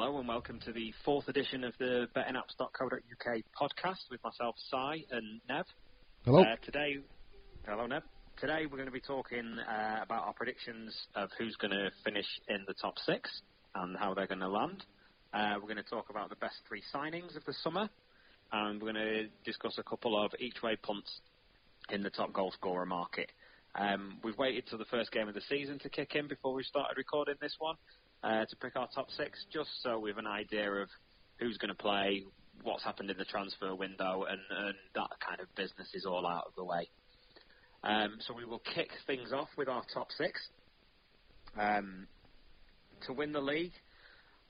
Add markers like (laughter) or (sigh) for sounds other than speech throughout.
Hello and welcome to the fourth edition of the bettingapps.co.uk podcast with myself, Si, and Nev. Hello. Uh, today, hello, Nev. Today we're going to be talking uh, about our predictions of who's going to finish in the top six and how they're going to land. Uh, we're going to talk about the best three signings of the summer, and we're going to discuss a couple of each-way punts in the top goal scorer market. Um, we've waited till the first game of the season to kick in before we started recording this one uh, to pick our top six, just so we have an idea of who's going to play, what's happened in the transfer window, and, and that kind of business is all out of the way. Um, so we will kick things off with our top six. Um, to win the league,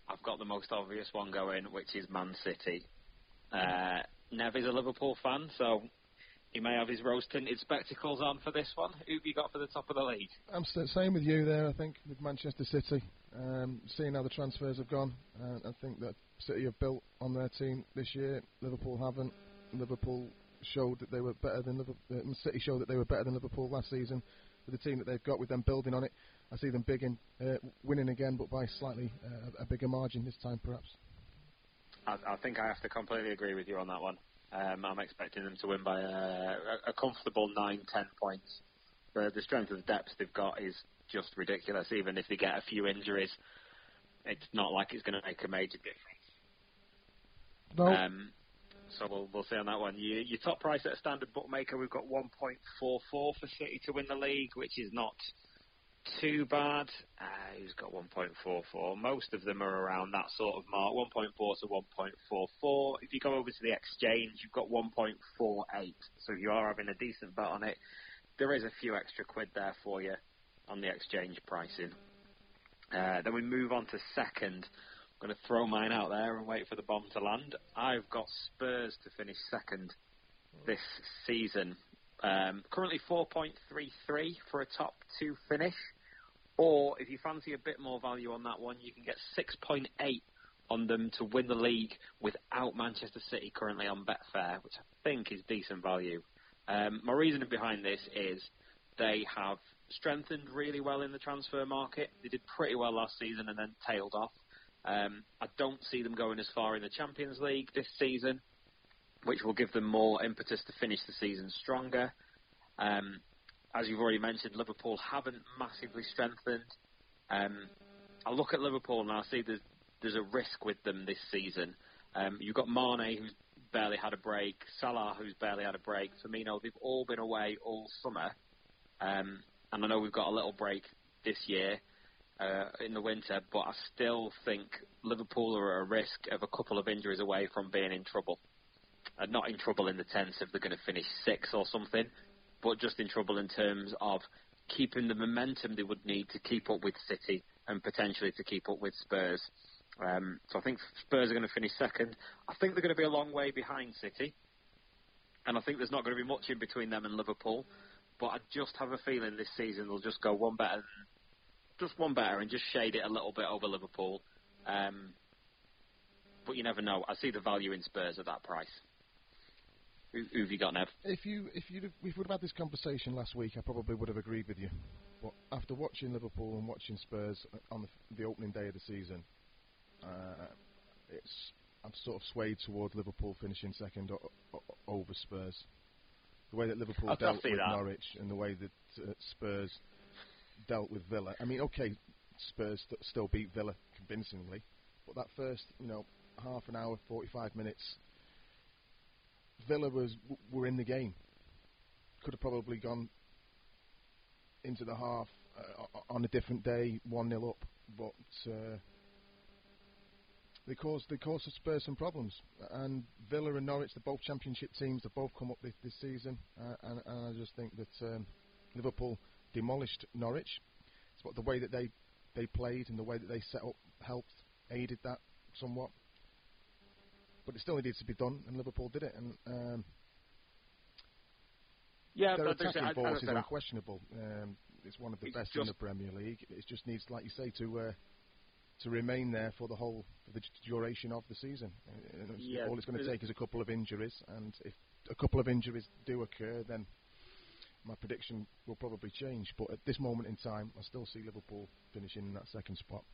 I've got the most obvious one going, which is Man City. Uh, Nev is a Liverpool fan, so he may have his rose tinted spectacles on for this one. Who have you got for the top of the league? I'm the same with you there, I think, with Manchester City. Um, seeing how the transfers have gone, uh, I think that City have built on their team this year. Liverpool haven't. Liverpool showed that they were better than Liverpool. Uh, City showed that they were better than Liverpool last season. With the team that they've got, with them building on it, I see them big in, uh, winning again, but by slightly uh, a bigger margin this time, perhaps. I, I, think I have to completely agree with you on that one. Um, I'm expecting them to win by a, a comfortable 9 10 points. The, the strength of the depth they've got is just ridiculous. Even if they get a few injuries, it's not like it's going to make a major difference. No. Um, so we'll, we'll see on that one. You, your top price at a standard bookmaker, we've got 1.44 for City to win the league, which is not too bad. Uh, who's got 1.44? Most of them are around that sort of mark, 1.4 to 1.44. If you go over to the exchange, you've got 1.48. So if you are having a decent bet on it, there is a few extra quid there for you on the exchange pricing. Uh, then we move on to second. I'm going to throw mine out there and wait for the bomb to land. I've got Spurs to finish second this season. Um, currently 4.33 for a top two finish. Or if you fancy a bit more value on that one, you can get 6.8 on them to win the league without Manchester City currently on Betfair, which I think is decent value. Um, my reasoning behind this is they have strengthened really well in the transfer market. They did pretty well last season and then tailed off. Um, I don't see them going as far in the Champions League this season, which will give them more impetus to finish the season stronger. Um, as you've already mentioned, Liverpool haven't massively strengthened. Um, I look at Liverpool and I see there's, there's a risk with them this season. Um, you've got Mane, who's barely had a break, Salah, who's barely had a break, Firmino, they've all been away all summer. Um, and I know we've got a little break this year uh, in the winter, but I still think Liverpool are at a risk of a couple of injuries away from being in trouble. Uh, not in trouble in the sense if they're going to finish six or something, but just in trouble in terms of keeping the momentum they would need to keep up with City and potentially to keep up with Spurs. Um, so I think Spurs are going to finish second. I think they're going to be a long way behind City, and I think there's not going to be much in between them and Liverpool. But I just have a feeling this season they'll just go one better, just one better, and just shade it a little bit over Liverpool. Um, but you never know. I see the value in Spurs at that price. Who, who have you got, Nev? If you if you if we would have had this conversation last week, I probably would have agreed with you. But after watching Liverpool and watching Spurs on the, the opening day of the season, uh, it's I'm sort of swayed towards Liverpool finishing second o- o- over Spurs. The way that Liverpool I'll dealt with that. Norwich and the way that uh, Spurs dealt with Villa. I mean, okay, Spurs st- still beat Villa convincingly, but that first, you know, half an hour, 45 minutes, Villa was were in the game. Could have probably gone into the half uh, on a different day, one 0 up, but uh, they caused they caused Spurs some problems. And Villa and Norwich, they're both Championship teams. They've both come up this, this season, uh, and, and I just think that um, Liverpool demolished Norwich. It's what the way that they they played and the way that they set up helped aided that somewhat. But it still needed to be done, and Liverpool did it. And um, Yeah, their but attacking I- as I force is unquestionable. Um, it's one of the It's best in the Premier League. It just needs, like you say, to uh, to remain there for the whole for the duration of the season. Uh, Yeah, all it's going to take is a couple of injuries, and if a couple of injuries do occur, then my prediction will probably change. But at this moment in time, I still see Liverpool finishing in that second spot.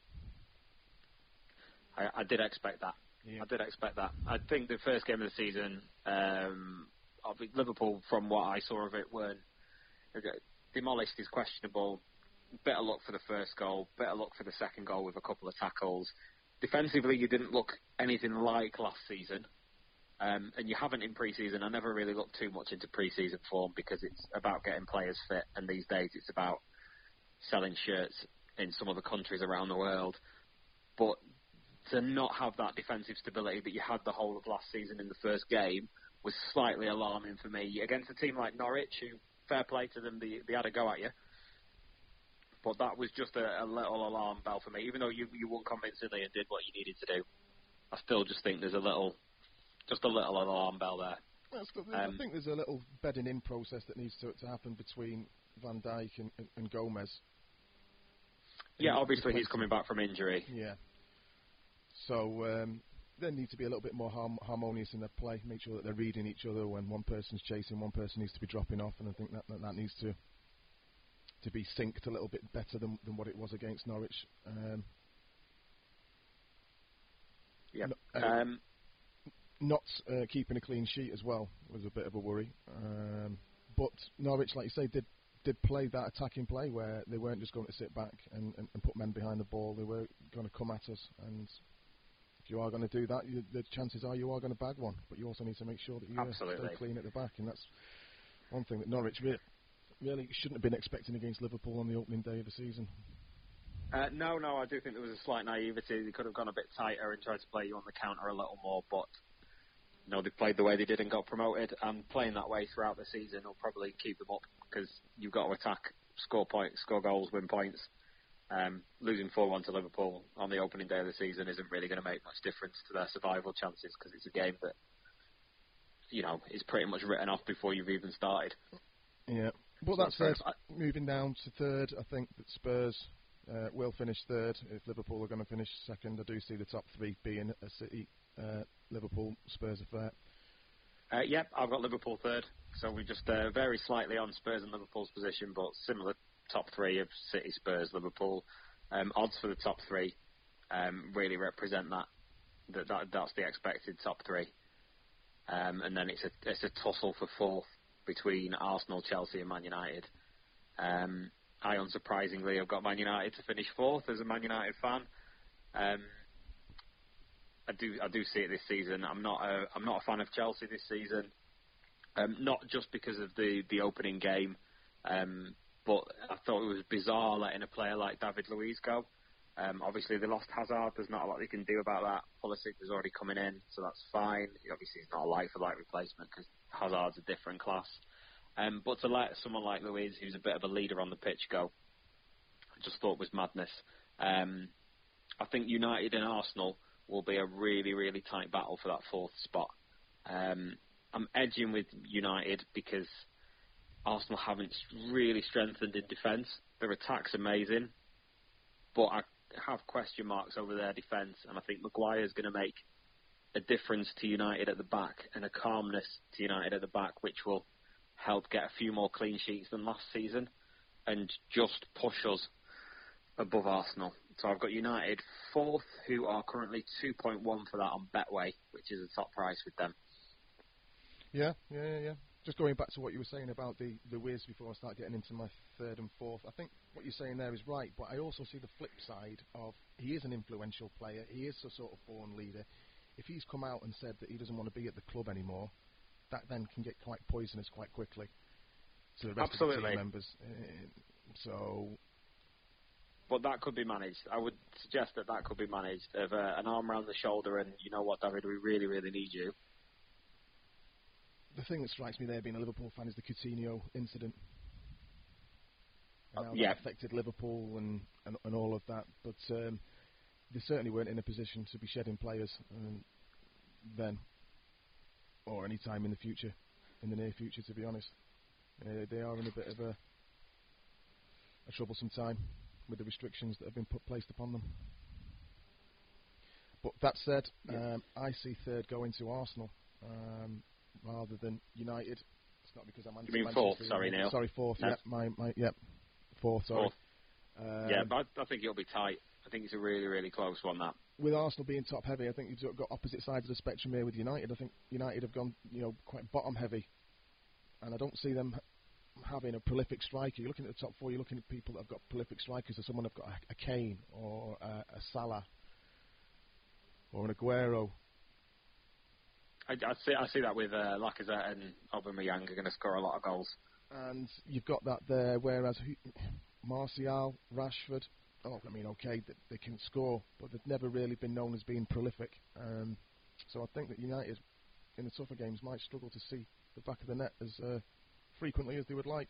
I, I did expect that. Yeah. I did expect that. I think the first game of the season, um, Liverpool, from what I saw of it, weren't demolished is questionable. Better luck for the first goal. Better luck for the second goal with a couple of tackles. Defensively, you didn't look anything like last season. Um, and you haven't in pre-season. I never really looked too much into pre-season form because it's about getting players fit, and these days it's about selling shirts in some other countries around the world. But to not have that defensive stability that you had the whole of last season in the first game was slightly alarming for me against a team like Norwich, who fair play to them, they, they had a go at you. But that was just a, a little alarm bell for me. Even though you you won convincingly and did what you needed to do, I still just think there's a little, just a little alarm bell there. I um, think there's a little bedding in process that needs to, to happen between Van Dijk and, and, and Gomez. Yeah, obviously he's coming back from injury. Yeah. So um, there needs to be a little bit more harm- harmonious in their play. Make sure that they're reading each other when one person's chasing, one person needs to be dropping off, and I think that that, that needs to to be synced a little bit better than than what it was against Norwich. Um, yeah. No, uh, um, not uh, keeping a clean sheet as well was a bit of a worry. Um, but Norwich, like you say, did did play that attacking play where they weren't just going to sit back and, and, and put men behind the ball. They were going to come at us, and if you are going to do that, you, the chances are you are going to bag one. But you also need to make sure that you Absolutely. stay clean at the back, and that's one thing that Norwich really, really shouldn't have been expecting against Liverpool on the opening day of the season. Uh, no, no, I do think there was a slight naivety. They could have gone a bit tighter and tried to play you on the counter a little more, but you know they played the way they did and got promoted. And playing that way throughout the season will probably keep them up because you've got to attack, score points, score goals, win points. Um, losing 4-1 to Liverpool on the opening day of the season isn't really going to make much difference to their survival chances because it's a game that you know is pretty much written off before you've even started. Yeah. But So that said, I- moving down to third, I think that Spurs uh, will finish third. If Liverpool are going to finish second, I do see the top three being a City, uh, Liverpool, Spurs affair. Uh, yep, I've got Liverpool third, so we're just uh, vary slightly on Spurs and Liverpool's position, but similar top three of City, Spurs, Liverpool. Um, odds for the top three um, really represent that. That, that that's the expected top three, um, and then it's a it's a tussle for fourth between Arsenal, Chelsea, and Man United. Um, I unsurprisingly have got Man United to finish fourth as a Man United fan. Um, I do I do see it this season. I'm not a I'm not a fan of Chelsea this season. Um, not just because of the the opening game, um, but I thought it was bizarre letting a player like David Luiz go. Um, obviously, they lost Hazard. There's not a lot they can do about that. Pulisic was already coming in, so that's fine. Obviously, it's not a like for like replacement because Hazard's a different class. Um, but to let someone like Luiz, who's a bit of a leader on the pitch, go, I just thought was madness. Um, I think United and Arsenal will be a really, really tight battle for that fourth spot. Um, I'm edging with United because Arsenal haven't really strengthened in defence. Their attack's amazing, but I have question marks over their defence, and I think Maguire's going to make a difference to United at the back and a calmness to United at the back, which will help get a few more clean sheets than last season and just push us above Arsenal. So I've got United fourth, who are currently 2.1 for that on Betway, which is a top price with them. Yeah, yeah, yeah, yeah. Just going back to what you were saying about the the Luiz before I start getting into my third and fourth, I think what you're saying there is right, but I also see the flip side of he is an influential player, he is a sort of born leader. If he's come out and said that he doesn't want to be at the club anymore, that then can get quite poisonous quite quickly to the rest of the team members. Uh, so But that could be managed. I would suggest that that could be managed. Of uh, an arm around the shoulder, and you know what, David, we really, really need you. The thing that strikes me there, being a Liverpool fan, is the Coutinho incident. And Uh, how yeah. that affected Liverpool and, and, and all of that. But um, they certainly weren't in a position to be shedding players um, then, or any time in the future, in the near future, to be honest. Uh, they are in a bit of a, a troublesome time with the restrictions that have been put placed upon them. But that said, Yeah. um, I see third going to Arsenal um, rather than United. It's not because I'm anti mean Manchester fourth, sorry. Neil. Sorry, fourth. No. Yeah, my, my, yep, fourth. Sorry. Fourth. Um, yeah, but I, I think it'll be tight. I think it's a really, really close one. That with Arsenal being top heavy, I think you've got opposite sides of the spectrum here with United. I think United have gone, you know, quite bottom heavy, and I don't see them having a prolific striker. You're looking at the top four. You're looking at people that have got prolific strikers. There's someone have got a, a Kane or a, a Salah or an Aguero. I, I see. I see that with uh, Lacazette and Aubameyang are going to score a lot of goals. and you've got that there. Whereas Martial, Rashford, oh, I mean, okay, they, they can score, but they've never really been known as being prolific. Um, so I think that United, in the tougher games, might struggle to see the back of the net as uh, frequently as they would like.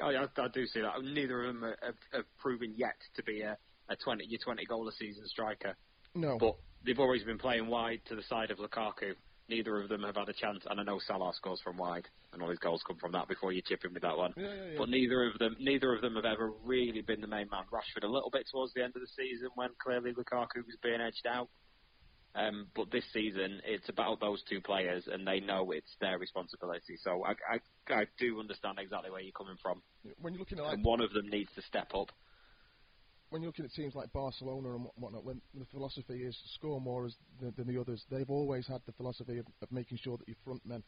Oh, yeah, I, I do see that. Neither of them have, have proven yet to be a, a 20, your 20 goal a season striker. No, But they've always been playing wide to the side of Lukaku. Neither of them have had a chance, and I know Salah scores from wide, and all his goals come from that. Before you chip in with that one, yeah, yeah, yeah. but neither of them, neither of them have ever really been the main man. Rashford a little bit towards the end of the season when clearly Lukaku was being edged out. Um, but this season, it's about those two players, and they know it's their responsibility. So I, I, I do understand exactly where you're coming from, when you're looking at and one of them needs to step up. When you're looking at teams like Barcelona and whatnot, when the philosophy is score more as the, than the others, they've always had the philosophy of, of making sure that your front men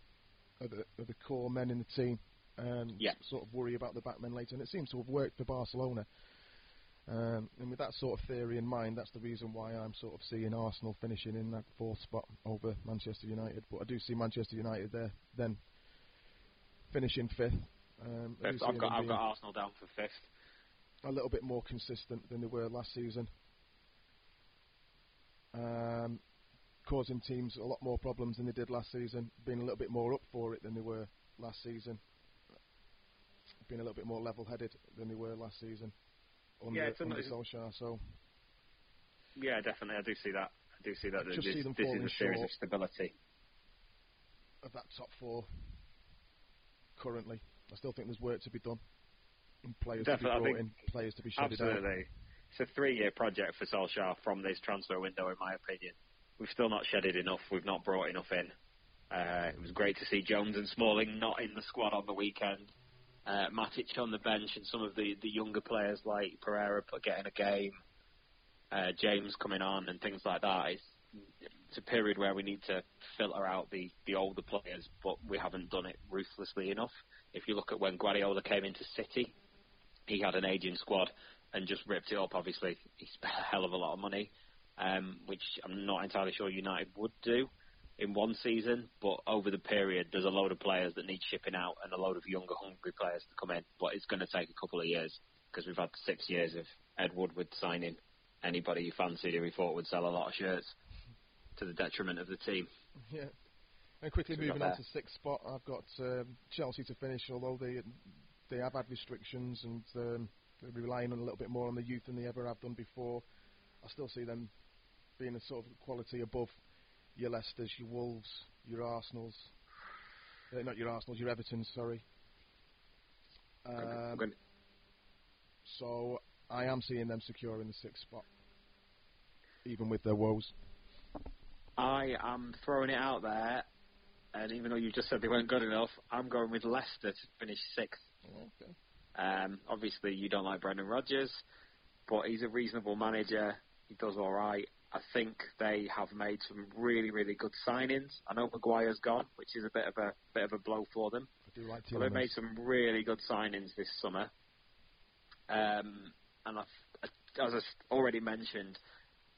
are the, are the core men in the team, and Yeah. sort of worry about the back men later. And it seems to have worked for Barcelona. Um, and with that sort of theory in mind, that's the reason why I'm sort of seeing Arsenal finishing in that fourth spot over Manchester United. But I do see Manchester United there then finishing fifth. Um, fifth I've got, I've got Arsenal down for fifth. A little bit more consistent than they were last season. Um, causing teams a lot more problems than they did last season, being a little bit more up for it than they were last season, being a little bit more level-headed than they were last season under, Yeah, under Solskjaer. So Yeah, definitely. I do see that. I do see that. Just this see them this is a series of stability. of that top four currently, I still think there's work to be done. And players Definitely, to be think- in, players to be shedded out. Absolutely. It's a three-year project for Solskjaer from this transfer window, in my opinion. We've still not shedded enough. We've not brought enough in. Uh, it was great to see Jones and Smalling not in the squad on the weekend. Uh, Matic on the bench and some of the, the younger players like Pereira getting a game. Uh, James coming on and things like that. It's, it's a period where we need to filter out the, the older players, but we haven't done it ruthlessly enough. If you look at when Guardiola came into City, he had an aging squad and just ripped it up. Obviously, he spent a hell of a lot of money, um, which I'm not entirely sure United would do in one season. But over the period, there's a load of players that need shipping out and a load of younger, hungry players to come in. But it's going to take a couple of years because we've had six years of Ed Woodward signing anybody he fancied who he thought would sell a lot of shirts to the detriment of the team. Yeah. And quickly So moving on to sixth spot, I've got um, Chelsea to finish. Although they they have had restrictions and um, they're relying on a little bit more on the youth than they ever have done before, I still see them being a sort of quality above your Leicesters, your Wolves, your Arsenals. Uh, not your Arsenals, your Everton, Sorry. Um, gonna- so I am seeing them secure in the sixth spot, even with their woes. I am throwing it out there, and even though you just said they weren't good enough, I'm going with Leicester to finish sixth. Okay. Um, obviously, you don't like Brendan Rodgers, but he's a reasonable manager. He does all right. I think they have made some really, really good signings. I know Maguire's gone, which is a bit of a bit of a blow for them. I do like But they've made some really good signings this summer. Um, and I've, as I already mentioned,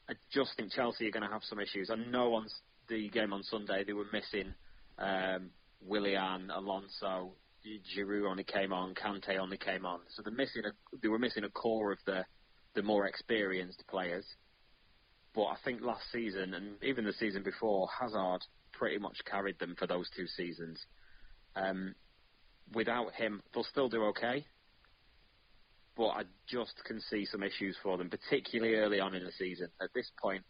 I just think Chelsea are going to have some issues. I know on the game on Sunday they were missing um, Willian, Alonso, Giroud only came on, Kante only came on. So they're missing a, they were missing a core of the the more experienced players. But I think last season and even the season before, Hazard pretty much carried them for those two seasons. Um, without him, they'll still do okay. But I just can see some issues for them, particularly early on in the season. At this point,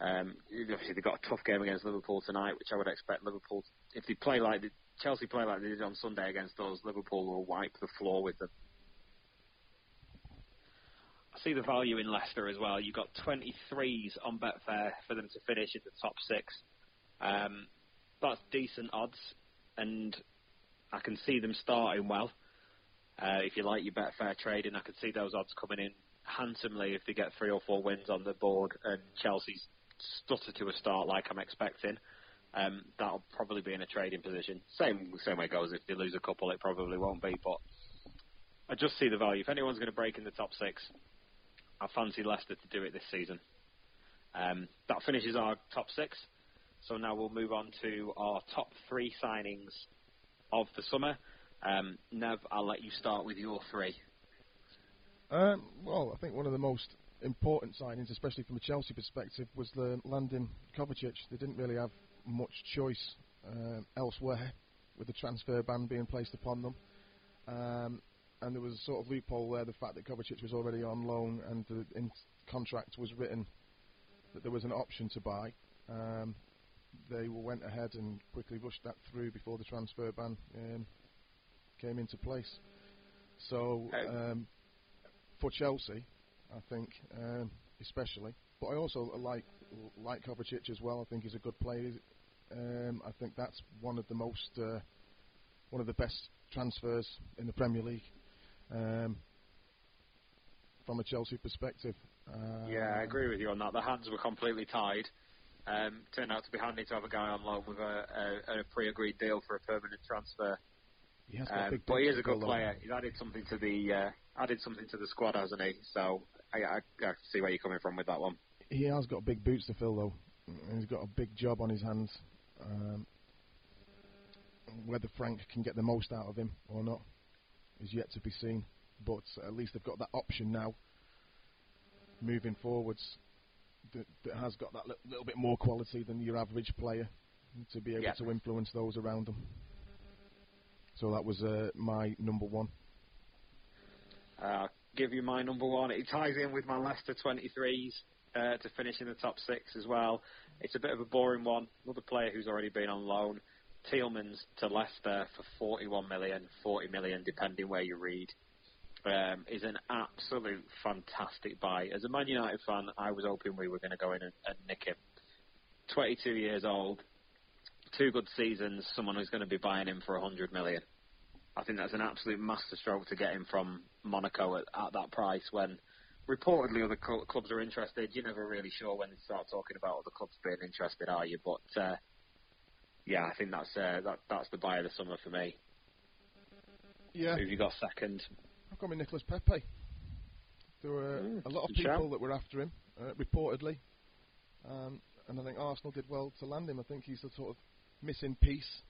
um, obviously they've got a tough game against Liverpool tonight, which I would expect Liverpool, if they play like Chelsea play like they did on Sunday against us, Liverpool will wipe the floor with them. I see the value in Leicester as well. You've got 23s on Betfair for them to finish in the top six. Um, that's decent odds, and I can see them starting well. Uh, if you like your Betfair trading, I can see those odds coming in handsomely if they get three or four wins on the board and Chelsea's stutter to a start like I'm expecting. Um, that'll probably be in a trading position. Same same way it goes. If they lose a couple, it probably won't be. But I just see the value. If anyone's going to break in the top six, I fancy Leicester to do it this season. Um, that finishes our top six. So now we'll move on to our top three signings of the summer. Um, Nev, I'll let you start with your three. Um, well, I think one of the most important signings, especially from a Chelsea perspective, was the landing Kovacic. They didn't really have much choice uh, elsewhere with the transfer ban being placed upon them. Um, and there was a sort of loophole there, the fact that Kovacic was already on loan and the in contract was written that there was an option to buy. Um, they went ahead and quickly rushed that through before the transfer ban um, came into place. So um, for Chelsea, I think, um, especially, but I also like like Kovacic as well. I think he's a good player. Um, I think that's one of the most uh, one of the best transfers in the Premier League um, from a Chelsea perspective. Uh, yeah, I agree with you on that. The hands were completely tied. Um, turned out to be handy to have a guy on loan with a, a, a pre-agreed deal for a permanent transfer. He Um, big but he is a good player. He's added something to the uh, added something to the squad, hasn't he? So I, I, I see where you're coming from with that one. He has got big boots to fill, though. He's got a big job on his hands. Um, whether Frank can get the most out of him or not is yet to be seen. But at least they've got that option now, moving forwards, that, that has got that li- little bit more quality than your average player to be able Yeah. to influence those around them. So that was uh, my number one. Uh, I'll give you my number one. It ties in with my Leicester 23s uh, to finish in the top six as well. It's a bit of a boring one. Another player who's already been on loan, Tielemans to Leicester for 41 million, 40 million, depending where you read. Um, is an absolute fantastic buy. As a Man United fan, I was hoping we were going to go in and, and nick him. 22 years old, two good seasons, someone who's going to be buying him for 100 million. I think that's an absolute masterstroke to get him from Monaco at, at that price when reportedly other cl- clubs are interested. You're never really sure when they start talking about other clubs being interested, are you? But uh, yeah, I think that's uh, that, that's the buy of the summer for me. Yeah, Who have you got second? I've got me Nicholas Pepe. There were Mm, a lot of shout. people that were after him, uh, reportedly, um, and I think Arsenal did well to land him. I think he's the sort of missing piece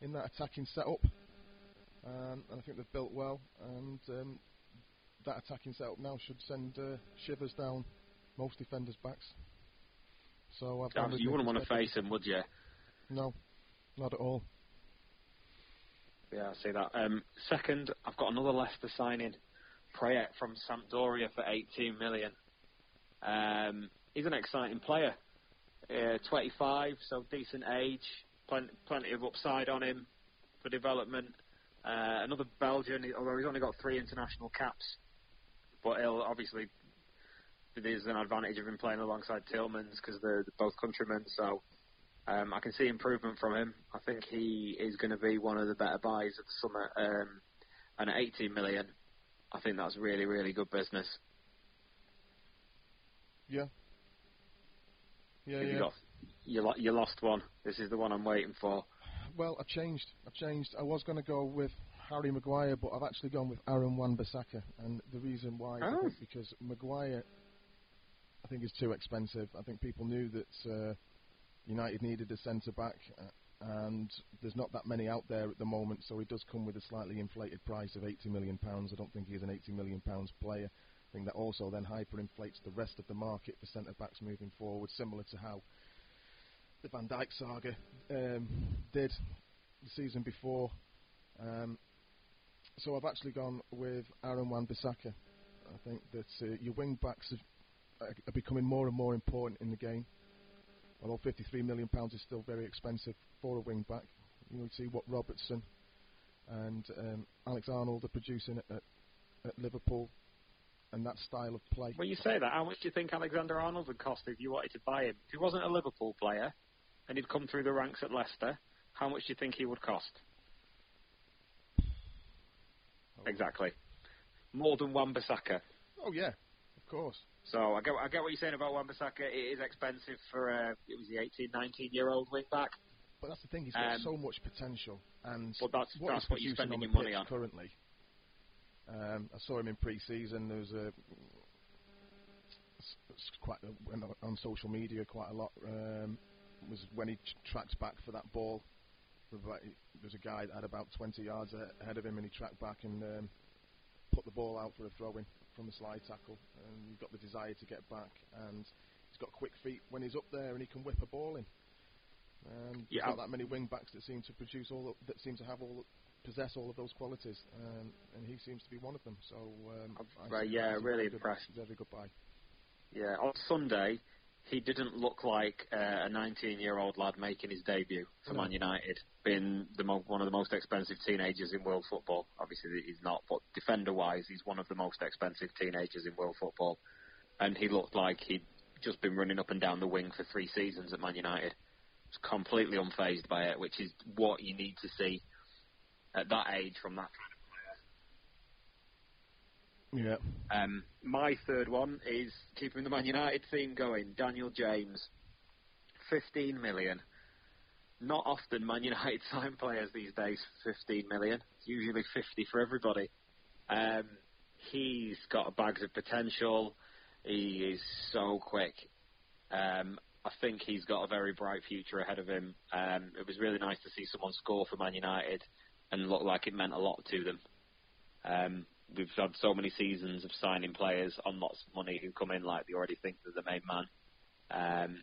in that attacking setup, um, and I think they've built well. And um, that attacking setup now should send uh, shivers down most defenders' backs. So I've with you wouldn't want to face him, would you? No, not at all. Yeah, I see that. Um, second, I've got another Leicester signing, Praet from Sampdoria for 18 million. Um, he's an exciting player. Uh, 25, so decent age, plenty, plenty of upside on him for development. Uh, another Belgian, although he's only got three international caps, but he'll obviously there's an advantage of him playing alongside Tielemans because they're, both countrymen. So um, I can see improvement from him. I think he is going to be one of the better buys of the summer. Um, and at 18 million, I think that's really, really good business. Yeah. Yeah, yeah. You, got, you, lo- you lost one. This is the one I'm waiting for. Well, I've changed. I've changed. I was going to go with Harry Maguire, but I've actually gone with Aaron Wan-Bissaka, and the reason why Oh. I think because Maguire, I think is too expensive. I think people knew that uh, United needed a centre back, uh, and there's not that many out there at the moment, so he does come with a slightly inflated price of 80 million pounds. I don't think he's an 80 million pounds player. I think that also then hyperinflates the rest of the market for centre backs moving forward, similar to how the Van Dijk saga um, did the season before. Um, so I've actually gone with Aaron Wan-Bissaka. I think that uh, your wing backs are, are becoming more and more important in the game. Although 53 million pounds is still very expensive for a wing back, you would see what Robertson and um, Alex Arnold are producing at, at, at Liverpool, and that style of play. When you say that, how much do you think Alexander Arnold would cost if you wanted to buy him? If he wasn't a Liverpool player and he'd come through the ranks at Leicester, how much do you think he would cost? Exactly. More than Wan-Bissaka. Oh yeah, of course. So I get I get what you're saying about Wan-Bissaka. It is expensive for uh, it was the 18, 19 year old wing back. But that's the thing; he's got Um, so much potential, and But that's what that's he's what you're spending your money on. currently. Um, I saw him in pre-season. There was a quite a, on social media quite a lot. Um, was when he tracked back for that ball. There's a guy that had about 20 yards ahead of him, and he tracked back and um, put the ball out for a throw-in from a slide tackle. And he's got the desire to get back, and he's got quick feet when he's up there, and he can whip a ball in. Um, Yeah. There's not that many wing backs that seem to produce all of- that seem to have all possess all of those qualities, um, and he seems to be one of them. So um, Right, yeah, that as a really good- impressed. Very good buy. Yeah, on Sunday, he didn't look like uh, a 19-year-old lad making his debut for No. Man United, being the mo- one of the most expensive teenagers in world football. Obviously, he's not, but defender-wise, he's one of the most expensive teenagers in world football. And he looked like he'd just been running up and down the wing for three seasons at Man United. Was completely unfazed by it, which is what you need to see at that age from that kind of Yeah. um, my third one is keeping the Man United theme going. Daniel James, 15 million. Not often Man United (laughs) sign players these days for 15 million. It's usually 50 for everybody. Um, he's got bags of potential. He is so quick. Um, I think he's got a very bright future ahead of him. Um, it was really nice to see someone score for Man United and look like it meant a lot to them. Um, we've had so many seasons of signing players on lots of money who come in like they already think they're the main man. Um,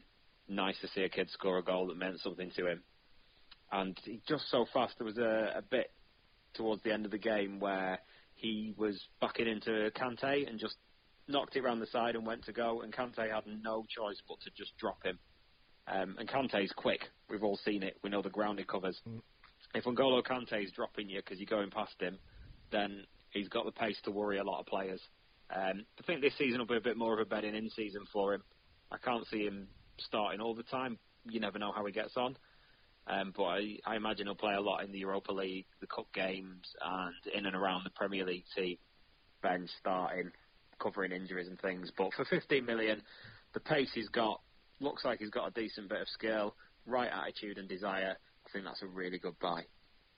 nice to see a kid score a goal that meant something to him. And he just so fast. There was a, a bit towards the end of the game where he was backing into Kante and just knocked it round the side and went to go, and Kante had no choice but to just drop him. Um, and Kante's quick. We've all seen it. We know the ground he covers. Mm. If N'Golo Kante's dropping you because you're going past him, then he's got the pace to worry a lot of players. Um, I think this season will be a bit more of a bedding in season for him. I can't see him starting all the time. You never know how he gets on. Um, but I, I imagine he'll play a lot in the Europa League, the cup games, and in and around the Premier League team. Bench starting, covering injuries and things. But for 15 million, the pace he's got looks like he's got a decent bit of skill, right attitude and desire. I think that's a really good buy.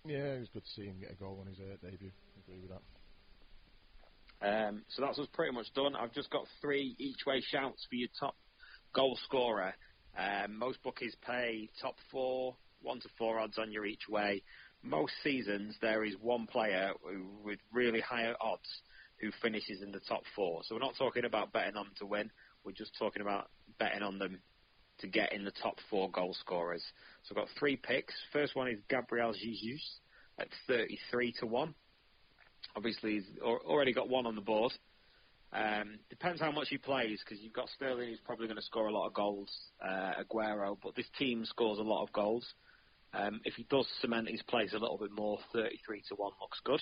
Yeah, it was good to see him get a goal on his uh, debut. Agree with that. Um, so that's us pretty much done. I've just got three each way shouts for your top goal scorer. Um, most bookies pay top four, one to four odds on your each way. Most seasons there is one player with really higher odds who finishes in the top four. So we're not talking about betting on them to win. We're just talking about betting on them to get in the top four goal scorers. So I've got three picks. First one is Gabriel Jesus at 33 to 1. Obviously, he's already got one on the board. Um, depends how much he plays because you've got Sterling who's probably going to score a lot of goals, uh, Aguero, but this team scores a lot of goals. Um, if he does cement his place a little bit more, 33 to 1 looks good.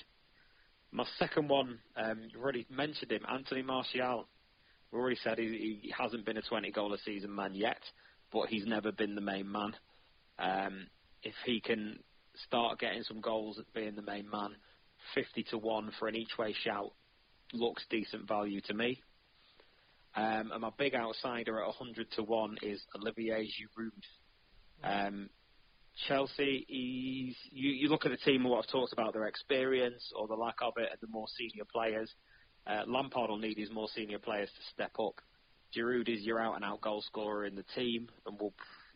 My second one, um, you've already mentioned him, Anthony Martial. We already said he, he hasn't been a 20 goal a season man yet, but he's never been the main man. Um, if he can start getting some goals at being the main man, 50 to 1 for an each way shout looks decent value to me. Um, and my big outsider at 100 to 1 is Olivier Giroud. Um, Chelsea, he's, you, you look at the team and what I've talked about, their experience or the lack of it, and the more senior players. Uh, Lampard will need his more senior players to step up. Giroud is your out and out goal scorer in the team, and will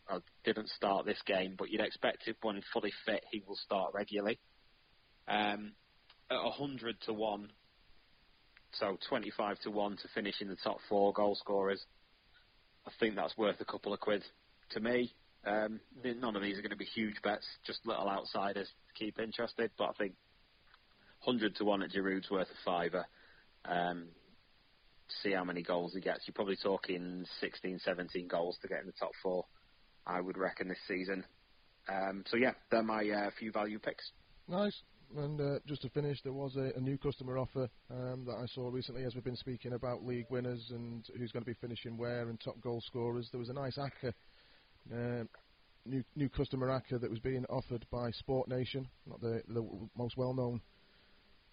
uh, didn't start this game, but you'd expect if when fully fit, he will start regularly. Um, at 100 to 1, so 25 to 1 to finish in the top four goal scorers, I think that's worth a couple of quid to me. Um, none of these are going to be huge bets, just little outsiders to keep interested, but I think 100 to 1 at Giroud's worth a fiver. Um, see how many goals he gets. You're probably talking 16, 17 goals to get in the top four, I would reckon, this season. Um, so, yeah, they're my uh, few value picks. Nice. And uh, just to finish, there was a, a new customer offer um, that I saw recently as we've been speaking about league winners and who's going to be finishing where and top goal scorers. There was a nice ACCA, uh, new new customer ACCA that was being offered by Sport Nation, not the, the most well known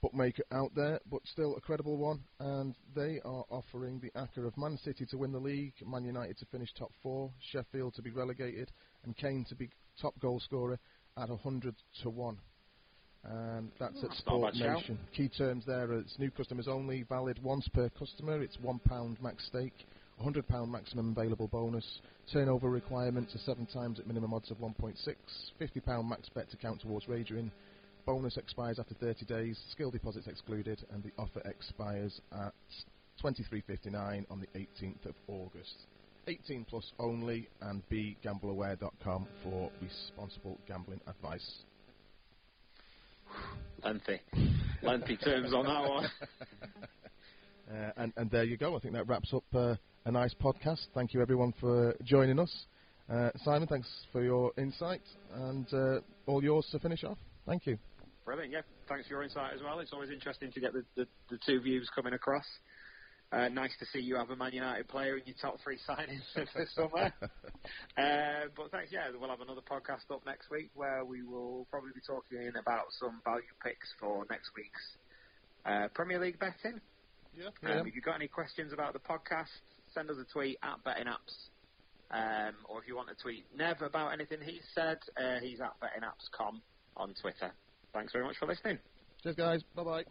bookmaker out there, but still a credible one. And they are offering the ACCA of Man City to win the league, Man United to finish top four, Sheffield to be relegated, and Kane to be top goal scorer at 100 to 1. And that's Oh, at Sport. Nation. Key terms there are it's new customers only, valid once per customer. It's £1 max stake, £100 maximum available bonus. Turnover requirements are seven times at minimum odds of 1.6. £50 max bet to count towards wagering. Bonus expires after 30 days, Skrill deposits excluded, and the offer expires at 23.59 on the 18th of August. 18 plus only, and begambleaware.com for responsible gambling advice. Lengthy. Lengthy terms on that one. (laughs) Uh, and, and there you go. I think that wraps up uh, a nice podcast. Thank you, everyone, for joining us. Uh, Simon, thanks for your insight, and uh, all yours to finish off. Thank you. Brilliant, yeah. Thanks for your insight as well. It's always interesting to get the, the, the two views coming across. Uh, nice to see you have a Man United player in your top three (laughs) signings for the summer. (laughs) uh, but thanks, yeah, we'll have another podcast up next week where we will probably be talking about some value picks for next week's uh, Premier League betting. Yeah. Um, if you've got any questions about the podcast, send us a tweet at Betting Apps. Um, or if you want to tweet Nev about anything he said, uh, he's at bettingappscom on Twitter. Thanks very much for listening. Cheers, guys. Bye bye.